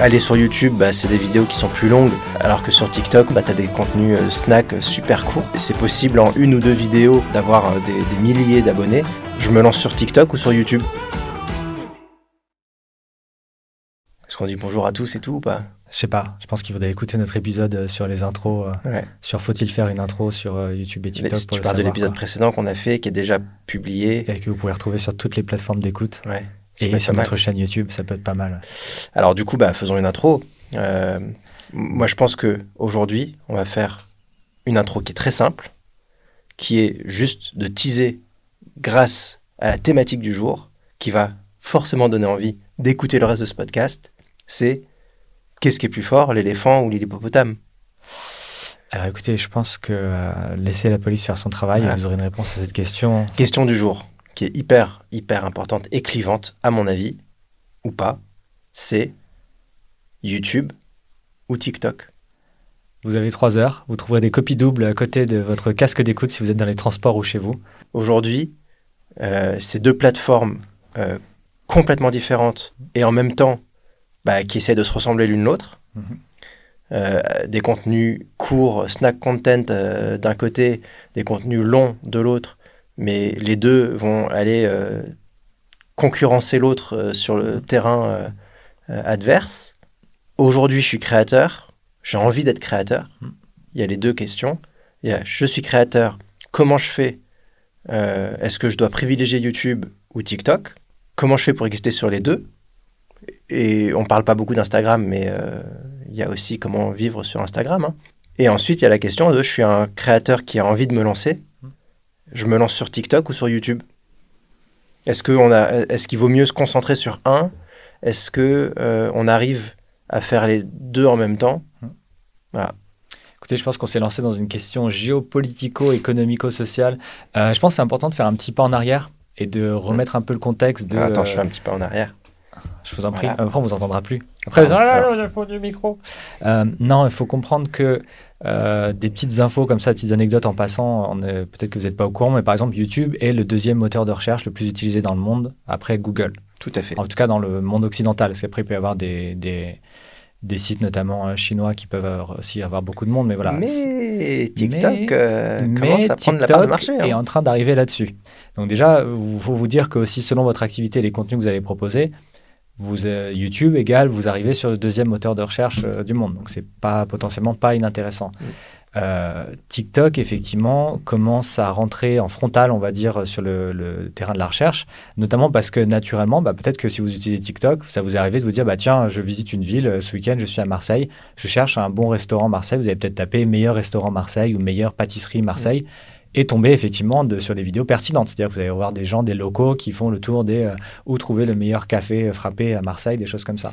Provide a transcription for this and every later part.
Aller sur YouTube, bah, c'est des vidéos qui sont plus longues, alors que sur TikTok, bah, tu as des contenus euh, snacks super courts. Et c'est possible en une ou deux vidéos d'avoir euh, des, des milliers d'abonnés. Je me lance sur TikTok ou sur YouTube Est-ce qu'on dit bonjour à tous et tout ou pas? Je sais pas, je pense qu'il faudrait écouter notre épisode euh, sur les intros, euh, Ouais. sur faut-il faire une intro sur euh, YouTube et TikTok Si pour tu le parles de l'épisode précédent qu'on a fait, qui est déjà publié. Et que vous pouvez retrouver sur toutes les plateformes d'écoute Ouais. Et sur notre chaîne YouTube, ça peut être pas mal. Alors du coup, bah, faisons une intro. Euh, moi, je pense que aujourd'hui, on va faire une intro qui est très simple, qui est juste de teaser grâce à la thématique du jour, qui va forcément donner envie d'écouter le reste de ce podcast. C'est qu'est-ce qui est plus fort, l'éléphant ou l'hippopotame? Alors écoutez, je pense que euh, laissez la police faire son travail Voilà. vous aurez une réponse à cette question. Question du jour, qui est hyper, hyper importante et clivante, à mon avis, ou pas, c'est YouTube ou TikTok. Vous avez trois heures, vous trouverez des copies doubles à côté de votre casque d'écoute si vous êtes dans les transports ou chez vous. Aujourd'hui, euh, ces deux plateformes euh, complètement différentes et en même temps bah, qui essaient de se ressembler l'une l'autre. Mhm. Euh, des contenus courts, snack content euh, d'un côté, des contenus longs de l'autre, mais les deux vont aller euh, concurrencer l'autre euh, sur le terrain euh, adverse. Aujourd'hui, je suis créateur, j'ai envie d'être créateur. Mhm. Il y a les deux questions. Il y a je suis créateur, comment je fais Est-ce que je dois privilégier YouTube ou TikTok? Comment je fais pour exister sur les deux? Et on parle pas beaucoup d'Instagram, mais il y a aussi comment vivre sur Instagram. hein. Et ensuite, il y a la question de je suis un créateur qui a envie de me lancer. Je me lance sur TikTok ou sur YouTube? Est-ce que on a, est-ce qu'il vaut mieux se concentrer sur un? Est-ce que euh, on arrive à faire les deux en même temps? Écoutez, je pense qu'on s'est lancé dans une question géopolitico-économico-sociale. Euh, je pense que c'est important de faire un petit pas en arrière et de remettre un peu le contexte de... Ah, Attends, je fais un petit pas en arrière. Je vous en prie. Voilà. Après, on vous entendra plus. Après, vous ah, là, là, il faut du micro. Euh, non, il faut comprendre que euh, des petites infos comme ça, des petites anecdotes en passant, peut-être que vous n'êtes pas au courant, mais par exemple, YouTube est le deuxième moteur de recherche le plus utilisé dans le monde après Google. Tout à fait. En tout cas, dans le monde occidental. Parce qu'après, il peut y avoir des, des, des sites, notamment euh, chinois, qui peuvent aussi avoir beaucoup de monde. Mais voilà. Mais TikTok Mais- euh, Mais commence à prendre la part de marché. TikTok est hein. en train d'arriver là-dessus. Donc déjà, il faut vous dire que aussi selon votre activité et les contenus que vous allez proposer, vous, euh, YouTube égale, vous arrivez sur le deuxième moteur de recherche euh, du monde. Donc c'est pas potentiellement pas inintéressant. Euh, TikTok, effectivement, commence à rentrer en frontal, on va dire, sur le, le terrain de la recherche, notamment parce que naturellement, bah, peut-être que si vous utilisez TikTok, ça vous est arrivé de vous dire, bah, tiens, je visite une ville, ce week-end, je suis à Marseille, je cherche un bon restaurant Marseille, vous avez peut-être tapé meilleur restaurant Marseille ou meilleure pâtisserie Marseille, et tomber effectivement de- sur les vidéos pertinentes. C'est-à-dire que vous allez voir des gens, des locaux qui font le tour des euh, où trouver le meilleur café frappé à Marseille, des choses comme ça.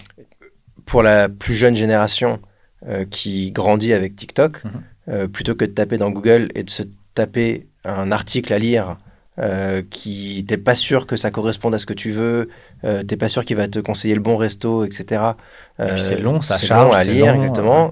Pour la plus jeune génération euh, qui grandit avec TikTok, Mhm. euh, plutôt que de taper dans Google et de se taper un article à lire euh, qui t'es pas sûr que ça corresponde à ce que tu veux, euh, t'es pas sûr qu'il va te conseiller le bon resto, etc. Et c'est long, ça c'est charge, long à lire, long, exactement.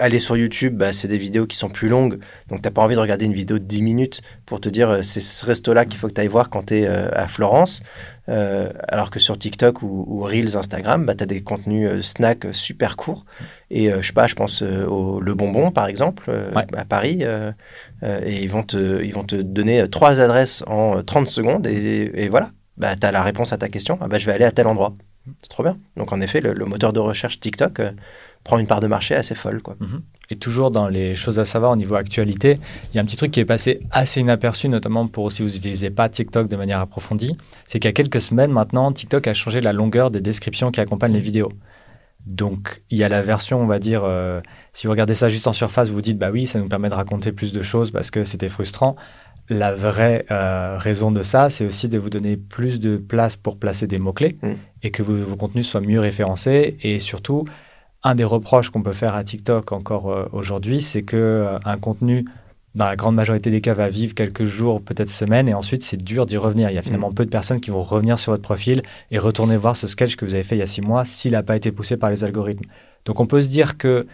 Aller sur YouTube, bah, c'est des vidéos qui sont plus longues, donc t'as pas envie de regarder une vidéo de 10 minutes pour te dire euh, c'est ce resto-là qu'il faut que tu ailles voir quand tu es à Florence. Euh, alors que sur TikTok ou, ou Reels Instagram, bah, tu as des contenus euh, snacks euh, super courts. Et euh, je sais pas, je pense euh, au Le Bonbon par exemple, euh, Ouais. à Paris. euh, euh, et ils vont, te, ils vont te donner euh, trois adresses en euh, 30 secondes. Et, et voilà, bah, tu as la réponse à ta question. Ah, bah, je vais aller à tel endroit. C'est trop bien. Donc en effet, le, le moteur de recherche TikTok euh, prend une part de marché assez folle. Quoi. Et toujours dans les choses à savoir au niveau actualité, il y a un petit truc qui est passé assez inaperçu, notamment pour si vous n'utilisez pas TikTok de manière approfondie, c'est qu'il y a quelques semaines maintenant, TikTok a changé la longueur des descriptions qui accompagnent les vidéos. Donc il y a la version, on va dire, euh, si vous regardez ça juste en surface, vous vous dites, bah oui, ça nous permet de raconter plus de choses parce que c'était frustrant. La vraie euh, raison de ça, c'est aussi de vous donner plus de place pour placer des mots-clés Mm. et que vos, vos contenus soient mieux référencés. Et surtout, un des reproches qu'on peut faire à TikTok encore euh, aujourd'hui, c'est que euh, un contenu, dans la grande majorité des cas, va vivre quelques jours, peut-être semaines, et ensuite c'est dur d'y revenir. Il y a finalement peu de personnes qui vont revenir sur votre profil et retourner voir ce sketch que vous avez fait il y a six mois s'il n'a pas été poussé par les algorithmes. Donc on peut se dire que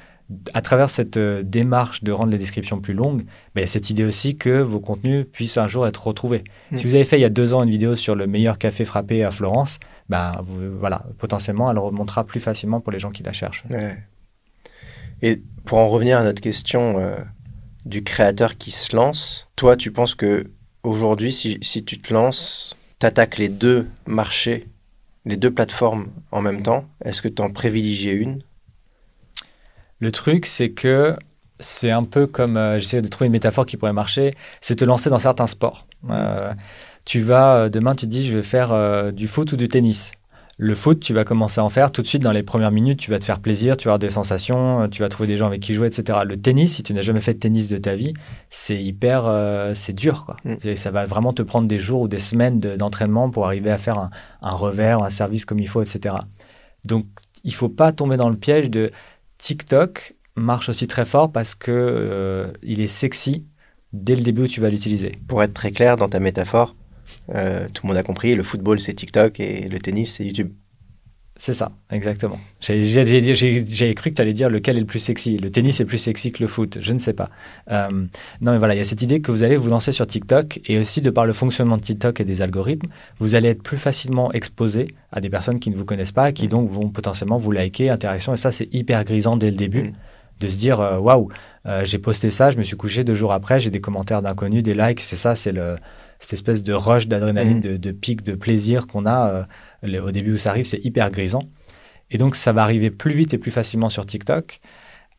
à travers cette euh, démarche de rendre les descriptions plus longues, il y a cette idée aussi que vos contenus puissent un jour être retrouvés. Mm. Si vous avez fait il y a deux ans une vidéo sur le meilleur café frappé à Florence, bah, voilà, potentiellement, elle remontera plus facilement pour les gens qui la cherchent. Et pour en revenir à notre question euh, du créateur qui se lance, toi, tu penses que aujourd'hui, si, si tu te lances, tu attaques les deux marchés, les deux plateformes en même temps, est-ce que tu en privilégies une Le truc, c'est que c'est un peu comme, euh, j'essaie de trouver une métaphore qui pourrait marcher, c'est te lancer dans certains sports. Euh, tu vas, euh, demain, tu te dis, je vais faire du foot ou du tennis. Le foot, tu vas commencer à en faire tout de suite dans les premières minutes, tu vas te faire plaisir, tu vas avoir des sensations, tu vas trouver des gens avec qui jouer, etc. Le tennis, si tu n'as jamais fait de tennis de ta vie, c'est hyper, c'est dur, quoi. Mm. Ça va vraiment te prendre des jours ou des semaines d'entraînement pour arriver à faire un, un, revers, un service comme il faut, etc. Donc, il faut pas tomber dans le piège de TikTok marche aussi très fort parce que euh, il est sexy dès le début où tu vas l'utiliser. Pour être très clair dans ta métaphore, euh, tout le monde a compris, le football c'est TikTok et le tennis c'est YouTube. C'est ça, exactement. J'avais cru que tu allais dire lequel est le plus sexy. Le tennis est plus sexy que le foot, je ne sais pas. Euh, non, mais voilà, il y a cette idée que vous allez vous lancer sur TikTok et aussi de par le fonctionnement de TikTok et des algorithmes, vous allez être plus facilement exposé à des personnes qui ne vous connaissent pas, qui donc vont potentiellement vous liker, interaction. Et ça, c'est hyper grisant dès le début. Mm de se dire euh, waouh, euh, j'ai posté ça, je me suis couché deux jours après, j'ai des commentaires d'inconnus, des likes, c'est ça, c'est le cette espèce de rush d'adrénaline, mm. de, pic de plaisir qu'on a euh, au début où ça arrive, c'est hyper grisant. Et donc ça va arriver plus vite et plus facilement sur TikTok.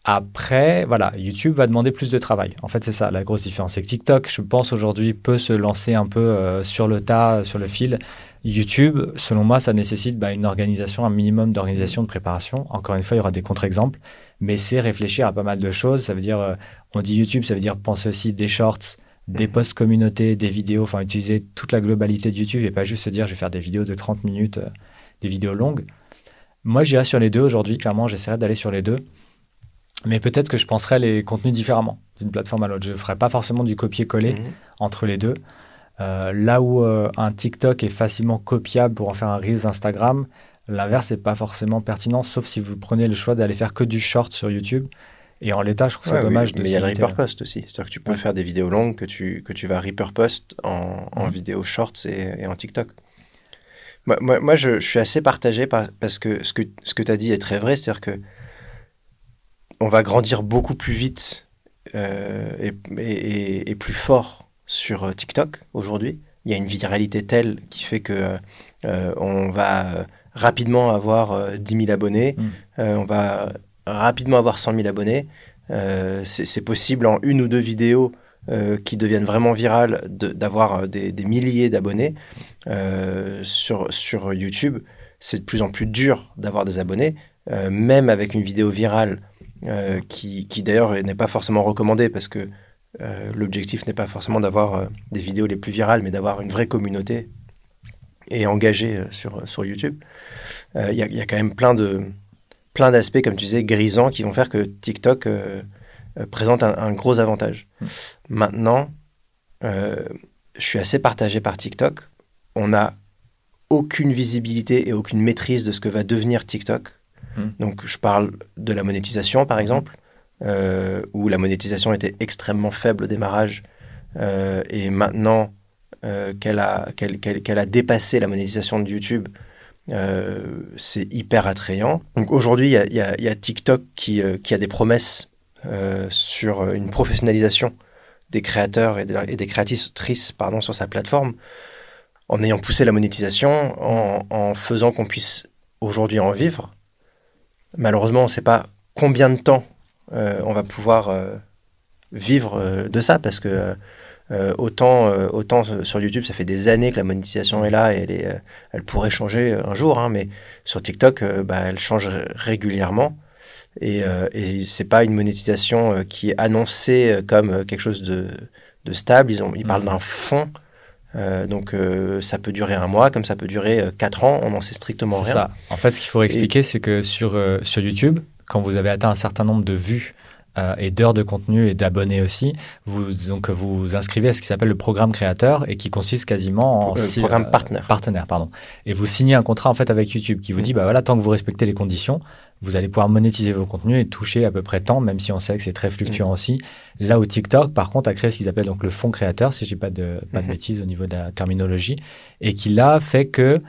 Après, voilà, YouTube va demander plus de travail. En fait, c'est ça la grosse différence. C'est que TikTok, je pense aujourd'hui, peut se lancer un peu sur le tas, sur le fil. YouTube, selon moi, ça nécessite bah, une organisation, un minimum d'organisation, de préparation. Encore une fois, il y aura des contre-exemples mais c'est réfléchir à pas mal de choses. Ça veut dire, euh, on dit YouTube, ça veut dire penser aussi des shorts, des mhm. posts communautés, des vidéos, enfin utiliser toute la globalité de YouTube et pas juste se dire je vais faire des vidéos de 30 minutes, euh, des vidéos longues. Moi, j'irai sur les deux aujourd'hui. Clairement, j'essaierai d'aller sur les deux. Mais peut-être que je penserai les contenus différemment d'une plateforme à l'autre. Je ne ferai pas forcément du copier-coller mhm. entre les deux. Euh, là où un TikTok est facilement copiable pour en faire un Reels Instagram, L'inverse n'est pas forcément pertinent, sauf si vous prenez le choix d'aller faire que du short sur YouTube. Et en l'état, je trouve ça dommage de. Mais il y a le repurpost aussi. C'est-à-dire que tu peux faire des vidéos longues que tu, que tu vas repurpost en, en vidéo shorts et, en TikTok. Moi, moi, je, suis assez partagé parce que ce que, ce que tu as dit est très vrai. C'est-à-dire que on va grandir beaucoup plus vite euh, et, et, et, plus fort sur euh, TikTok aujourd'hui. Il y a une viralité telle qui fait que euh, on va rapidement avoir 10 euh, 000 abonnés, euh, on va rapidement avoir 100 000 abonnés. Euh, c'est possible en une ou deux vidéos qui deviennent vraiment virales d'avoir des, milliers d'abonnés. sur, sur YouTube, c'est de plus en plus dur d'avoir des abonnés, même avec une vidéo virale qui, qui d'ailleurs n'est pas forcément recommandée parce que l'objectif n'est pas forcément d'avoir des vidéos les plus virales, mais d'avoir une vraie communauté et engagé euh, sur, sur YouTube, euh, il y, a quand même plein de plein d'aspects, comme tu disais, grisants qui vont faire que TikTok euh, présente un, gros avantage. Mm. Maintenant, je suis assez partagé par TikTok. On n'a aucune visibilité et aucune maîtrise de ce que va devenir TikTok. Mm. Donc, je parle de la monétisation, par exemple, où la monétisation était extrêmement faible au démarrage. et maintenant, euh, qu'elle a, qu'elle, a dépassé la monétisation de YouTube, euh, c'est hyper attrayant. Donc aujourd'hui, il y, a, TikTok qui, euh, qui, a des promesses sur une professionnalisation des créateurs et, des créatrices pardon, sur sa plateforme, en ayant poussé la monétisation, en, en faisant qu'on puisse aujourd'hui en vivre. Malheureusement, on ne sait pas combien de temps on va pouvoir vivre de ça, parce que euh, autant, euh, autant sur YouTube, ça fait des années que la monétisation est là et elle, est, euh, elle pourrait changer un jour, hein, mais sur TikTok, bah, elle change régulièrement. Et, et c'est pas une monétisation qui est annoncée comme quelque chose de, de stable. Ils, ont, ils parlent mmh. d'un fond. donc ça peut durer un mois, comme ça peut durer quatre ans, on n'en sait strictement rien. Ça. En fait, ce qu'il faut expliquer, c'est que sur, sur YouTube, quand vous avez atteint un certain nombre de vues euh, et d'heures de contenu et d'abonnés aussi, vous donc vous inscrivez à ce qui s'appelle le programme créateur et qui consiste quasiment en euh, programme partenaire. partenaire pardon. Et vous signez un contrat en fait avec YouTube qui vous dit mm. bah voilà tant que vous respectez les conditions, vous allez pouvoir monétiser vos contenus et toucher à peu près tant, même si on sait que c'est très fluctuant mm. aussi. Là où TikTok, par contre, a créé ce qu'ils appellent donc le fonds créateur, si j'ai pas de pas de mm-hmm. bêtises au niveau de la terminologie, et qui là fait que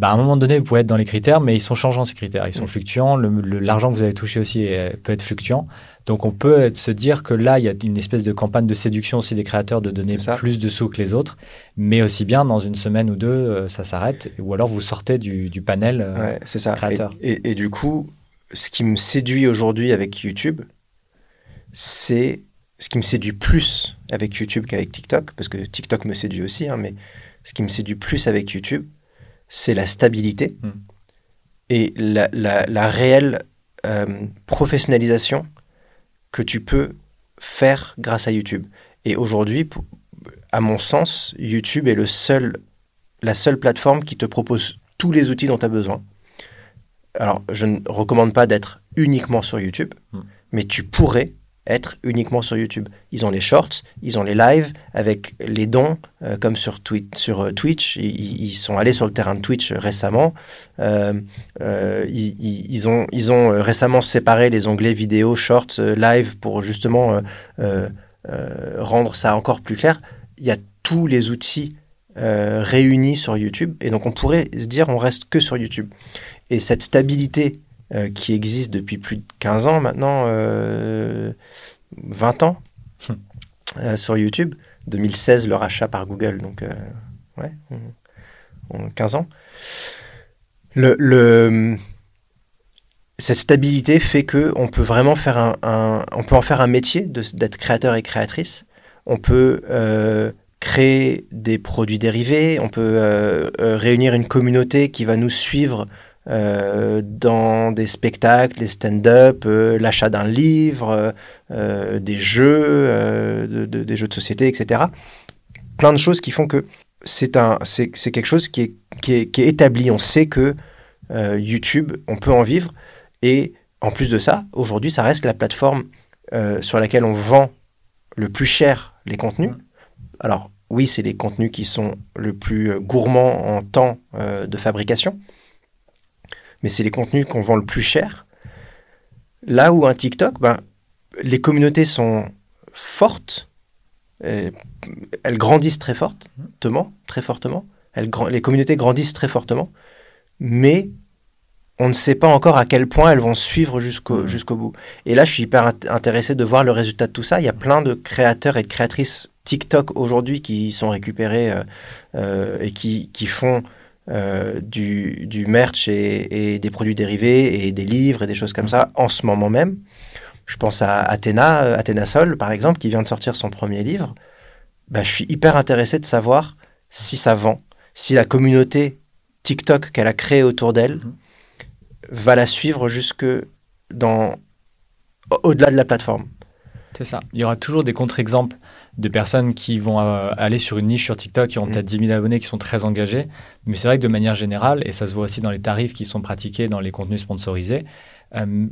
bah, à un moment donné, vous pouvez être dans les critères, mais ils sont changeants ces critères. Ils sont Mm. fluctuants. Le- L'argent que vous avez touché aussi est- peut être fluctuant. Donc on peut être- se dire que là, il y a une espèce de campagne de séduction aussi des créateurs de donner plus de sous que les autres. Mais aussi bien, dans une semaine ou deux, euh, ça s'arrête. Ou alors vous sortez du, du panel. euh, Ouais, ça. créateur. Et, et- et du coup, ce qui me séduit aujourd'hui avec YouTube, c'est ce qui me séduit plus avec YouTube qu'avec TikTok, parce que TikTok me séduit aussi, hein, mais ce qui me séduit plus avec YouTube, c'est la stabilité Mm. et la, la- la réelle euh, professionnalisation que tu peux faire grâce à YouTube. Et aujourd'hui, à mon sens, YouTube est le seul, la seule plateforme qui te propose tous les outils dont tu as besoin. Alors, je ne recommande pas d'être uniquement sur YouTube, Mm. mais tu pourrais être uniquement sur YouTube. Ils ont les shorts, ils ont les lives avec les dons, euh, comme sur, euh, Twitch. Ils, sont allés sur le terrain de Twitch récemment. Euh, euh, ils, ont, ils ont récemment séparé les onglets vidéo, shorts, live pour justement rendre ça encore plus clair. Il y a tous les outils réunis sur YouTube et donc on pourrait se dire on reste que sur YouTube. Et cette stabilité euh, qui existe depuis plus de 15 ans maintenant, euh, 20 ans euh, sur YouTube, 2016 le rachat par Google, donc euh, ouais, on- on- 15 ans. Le, le- cette stabilité fait que on peut vraiment faire un, un- on peut en faire un métier d'être créateur et créatrice. On peut créer des produits dérivés, on peut réunir une communauté qui va nous suivre euh, dans des spectacles, des stand-up, euh, l'achat d'un livre, euh, des jeux, de- de- des jeux de société, etc. Plein de choses qui font que c'est un, c'est quelque chose qui est, qui est, établi. On sait que YouTube, on peut en vivre. Et en plus de ça, aujourd'hui, ça reste la plateforme sur laquelle on vend le plus cher les contenus. Alors, oui, c'est les contenus qui sont le plus gourmands en temps de fabrication, mais c'est les contenus qu'on vend le plus cher. Là où un TikTok, ben, les communautés sont fortes, elles grandissent très fortement, très fortement. Elles, les communautés grandissent très fortement, mais on ne sait pas encore à quel point elles vont suivre jusqu'au Mhm. jusqu'au bout. Et là, je suis hyper int- intéressé de voir le résultat de tout ça. Il y a plein de créateurs et de créatrices TikTok aujourd'hui qui sont récupérés euh, euh, et qui, qui font euh, du, du merch et, et des produits dérivés et des livres et des choses comme ça en ce moment même. Je pense à Athéna, euh, Athéna Sol, par exemple, qui vient de sortir son premier livre. Bah, je suis hyper intéressé de savoir si ça vend, si la communauté TikTok qu'elle a créée autour d'elle Mhm. va la suivre jusque dans au- au-delà de la plateforme. C'est ça. Il y aura toujours des contre-exemples de personnes qui vont euh, aller sur une niche sur TikTok, qui ont Mm. peut-être 10 000 abonnés, qui sont très engagés. Mais c'est vrai que de manière générale, et ça se voit aussi dans les tarifs qui sont pratiqués dans les contenus sponsorisés, euh,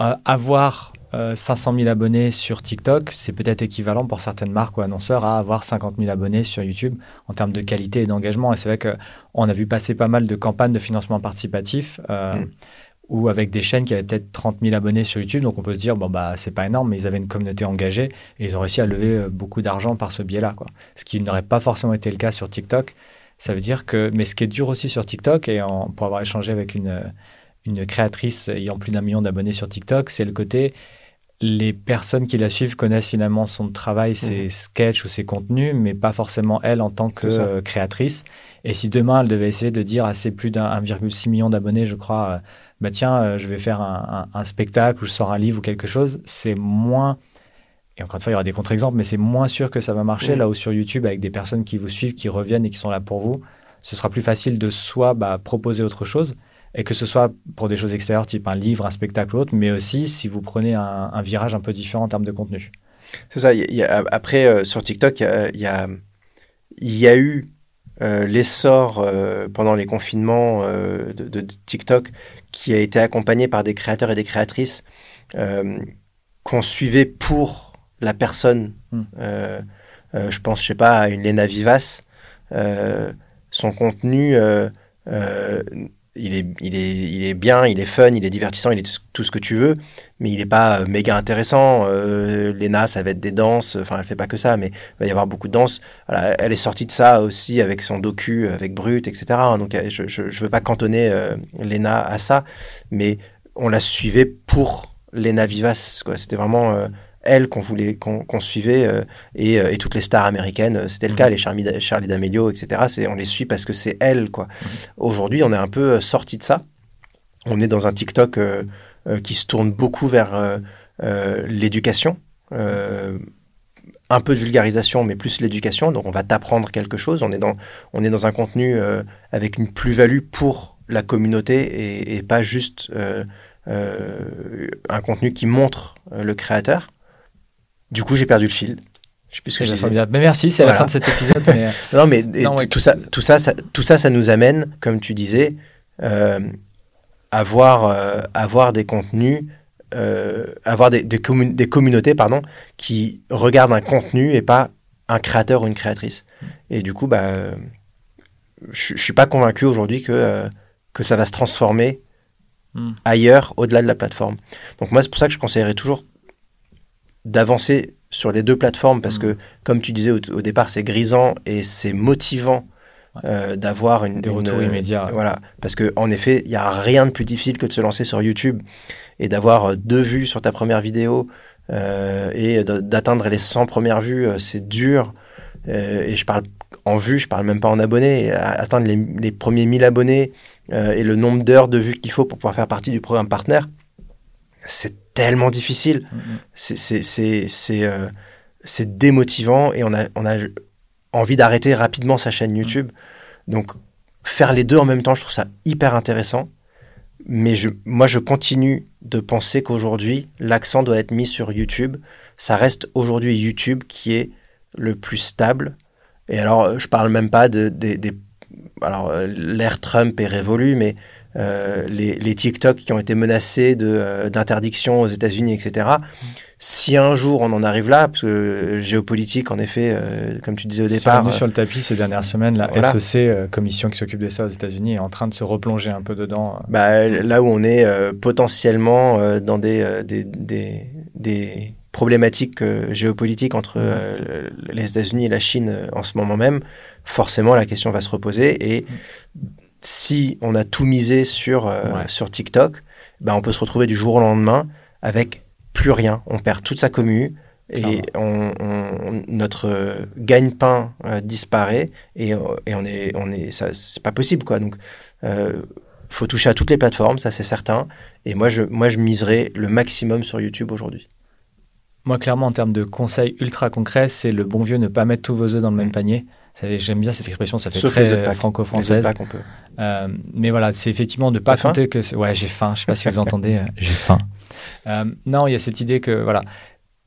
euh, avoir euh, 500 000 abonnés sur TikTok, c'est peut-être équivalent pour certaines marques ou annonceurs à avoir 50 000 abonnés sur YouTube en termes de qualité et d'engagement. Et c'est vrai qu'on a vu passer pas mal de campagnes de financement participatif. Mm. Ou avec des chaînes qui avaient peut-être 30 000 abonnés sur YouTube. Donc on peut se dire, bon, bah, c'est pas énorme, mais ils avaient une communauté engagée et ils ont réussi à lever euh, beaucoup d'argent par ce biais-là. Quoi. Ce qui n'aurait pas forcément été le cas sur TikTok. Ça veut dire que. Mais ce qui est dur aussi sur TikTok, et en- pour avoir échangé avec une, une créatrice ayant plus d'un million d'abonnés sur TikTok, c'est le côté. Les personnes qui la suivent connaissent finalement son travail, ses sketchs ou ses contenus, mais pas forcément elle en tant que euh, créatrice. Et si demain elle devait essayer de dire à ses plus d'un 1,6 million d'abonnés, je crois, euh, bah tiens, euh, je vais faire un, un- un spectacle ou je sors un livre ou quelque chose, c'est moins. Et encore une fois, il y aura des contre-exemples, mais c'est moins sûr que ça va marcher. Là où sur YouTube, avec des personnes qui vous suivent, qui reviennent et qui sont là pour vous, ce sera plus facile de soit bah, proposer autre chose, et que ce soit pour des choses extérieures, type un livre, un spectacle ou autre, mais aussi si vous prenez un, un virage un peu différent en termes de contenu. C'est ça. il y a- il y a- après, euh, sur TikTok, y a, il y a eu euh, l'essor euh, pendant les confinements euh, de, de TikTok qui a été accompagné par des créateurs et des créatrices qu'on suivait pour la personne. Mm. Euh, euh, je pense, je sais pas, à une Lena Vivas. Son contenu il est, il, est, il est bien, il est fun, il est divertissant, il est tout ce que tu veux, mais il n'est pas euh, méga intéressant. Euh, Lena, ça va être des danses, enfin, elle fait pas que ça, mais il va y avoir beaucoup de danses. elle est sortie de ça aussi avec son docu, avec Brut, etc. Donc, je ne veux pas cantonner euh, Lena à ça, mais on la suivait pour Lena Vivas. C'était vraiment euh, elle qu'on voulait qu'on suivait et, et, toutes les stars américaines c'était le cas mhm. les Charlie, Charlie D'Amelio etc on les suit parce que c'est elle quoi mhm. aujourd'hui on est un peu sorti de ça on est dans un TikTok euh, qui se tourne beaucoup vers euh, euh, l'éducation un peu de vulgarisation, mais plus l'éducation. Donc, on va t'apprendre quelque chose. On est dans, on est dans un contenu avec une plus-value pour la communauté et, pas juste un contenu qui montre le créateur. Du coup, j'ai perdu le fil. Je sais plus ce que je Mais merci, c'est la fin de cet épisode. Mais... non, mais tout, ça, tout, ça, ça, tout ça, ça nous amène, comme tu disais, avoir, euh, avoir des contenus, euh, avoir des, des, des, communautés pardon, qui regardent un contenu et pas un créateur ou une créatrice. Et du coup, bah, je ne suis pas convaincu aujourd'hui que, euh, que ça va se transformer hmm. ailleurs, au-delà de la plateforme. Donc moi, c'est pour ça que je conseillerais toujours d'avancer sur les deux plateformes parce hmm. que, comme tu disais au, au départ, c'est grisant et c'est motivant euh, d'avoir une, des retours immédiats. Voilà, parce que en effet, il n'y a rien de plus difficile que de se lancer sur YouTube et d'avoir euh, deux vues sur ta première vidéo euh, et d'atteindre les 100 premières vues, c'est dur. et je parle en vues, je parle même pas en abonnés. atteindre les, les, premiers 1000 abonnés et le nombre d'heures de vues qu'il faut pour pouvoir faire partie du programme partenaire, c'est tellement difficile. Mm-hmm. C'est démotivant et on a, on a envie d'arrêter rapidement sa chaîne YouTube. Donc, faire les deux en même temps, je trouve ça hyper intéressant. Mais je, moi, je continue de penser qu'aujourd'hui, l'accent doit être mis sur YouTube. Ça reste aujourd'hui YouTube qui est le plus stable. Et alors, je parle même pas de, des... alors, euh, l'ère Trump est révolue, mais euh, les, les, TikTok qui ont été menacés euh, d'interdiction aux États-Unis, etc. Si un jour on en arrive là, parce que euh, géopolitique, en effet, comme tu disais au départ. C'est sur le tapis ces dernières semaines, la SEC, commission qui s'occupe de ça aux États-Unis, est en train de se replonger un peu dedans. Bah, là où on est potentiellement dans des, des, des, des problématiques géopolitiques entre les États-Unis et la Chine en ce moment même, forcément la question va se reposer et si on a tout misé sur, euh, sur TikTok, ben on peut se retrouver du jour au lendemain avec plus rien. On perd toute sa commu et on, notre gagne-pain euh, disparaît et, et, on est, on est, ça, c'est pas possible quoi. Donc, euh, faut toucher à toutes les plateformes, ça c'est certain. Et moi, je, moi, je miserai le maximum sur YouTube aujourd'hui. Moi, clairement, en termes de conseils ultra concrets, c'est le bon vieux ne pas mettre tous vos œufs dans le même mm. panier. J'aime bien cette expression, ça fait très franco-française. Euh, mais voilà, c'est effectivement de pas compter que. Ouais, j'ai faim. Je sais pas si vous entendez. Euh, j'ai faim. Euh, non, il y a cette idée que voilà,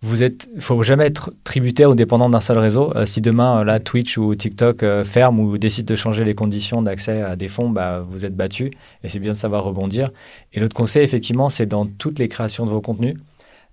vous êtes, faut jamais être tributaire ou dépendant d'un seul réseau. si demain là Twitch ou TikTok ferme ou décide de changer les conditions d'accès à des fonds, bah, vous êtes battu. Et c'est bien de savoir rebondir. Et l'autre conseil, effectivement, c'est dans toutes les créations de vos contenus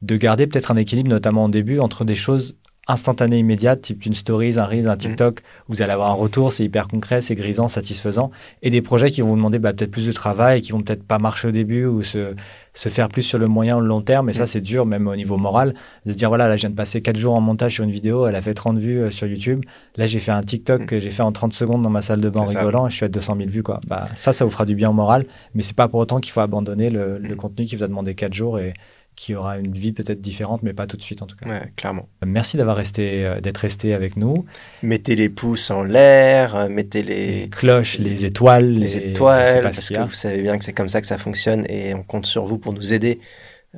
de garder peut-être un équilibre, notamment au début, entre des choses instantanée, immédiate, type une stories, un Reels, un TikTok, vous allez avoir un retour, c'est hyper concret, c'est grisant, satisfaisant, et des projets qui vont vous demander bah, peut-être plus de travail, qui vont peut-être pas marcher au début ou se, se faire plus sur le moyen ou le long terme, et ça c'est dur même au niveau moral, de se dire voilà, là je viens de passer 4 jours en montage sur une vidéo, elle a fait 30 vues euh, sur YouTube, là j'ai fait un TikTok que j'ai fait en 30 secondes dans ma salle de bain rigolant, et je suis à 200 000 vues, quoi. Bah, ça, ça vous fera du bien au moral, mais c'est pas pour autant qu'il faut abandonner le, le contenu qui vous a demandé 4 jours et qui aura une vie peut-être différente, mais pas tout de suite en tout cas. Ouais, clairement. Merci d'avoir resté, euh, d'être resté avec nous. Mettez les pouces en l'air, euh, mettez les... cloches, les étoiles, les, étoiles, parce que vous savez bien que c'est comme ça que ça fonctionne et on compte sur vous pour nous aider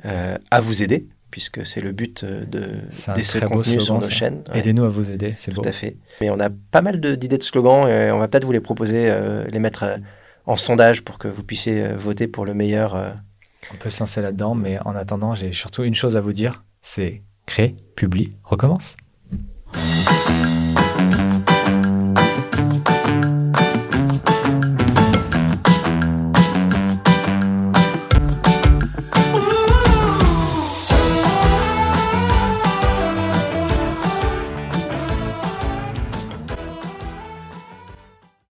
euh, à vous aider, puisque c'est le but de, de ce contenu sur nos chaînes. Aidez-nous à vous aider, c'est beau. Tout à fait. Mais on a pas mal d'idées de, slogans et on va peut-être vous les proposer, les mettre en sondage pour que vous puissiez voter pour le meilleur on peut se lancer là-dedans, mais en attendant, j'ai surtout une chose à vous dire, c'est crée, publie, recommence.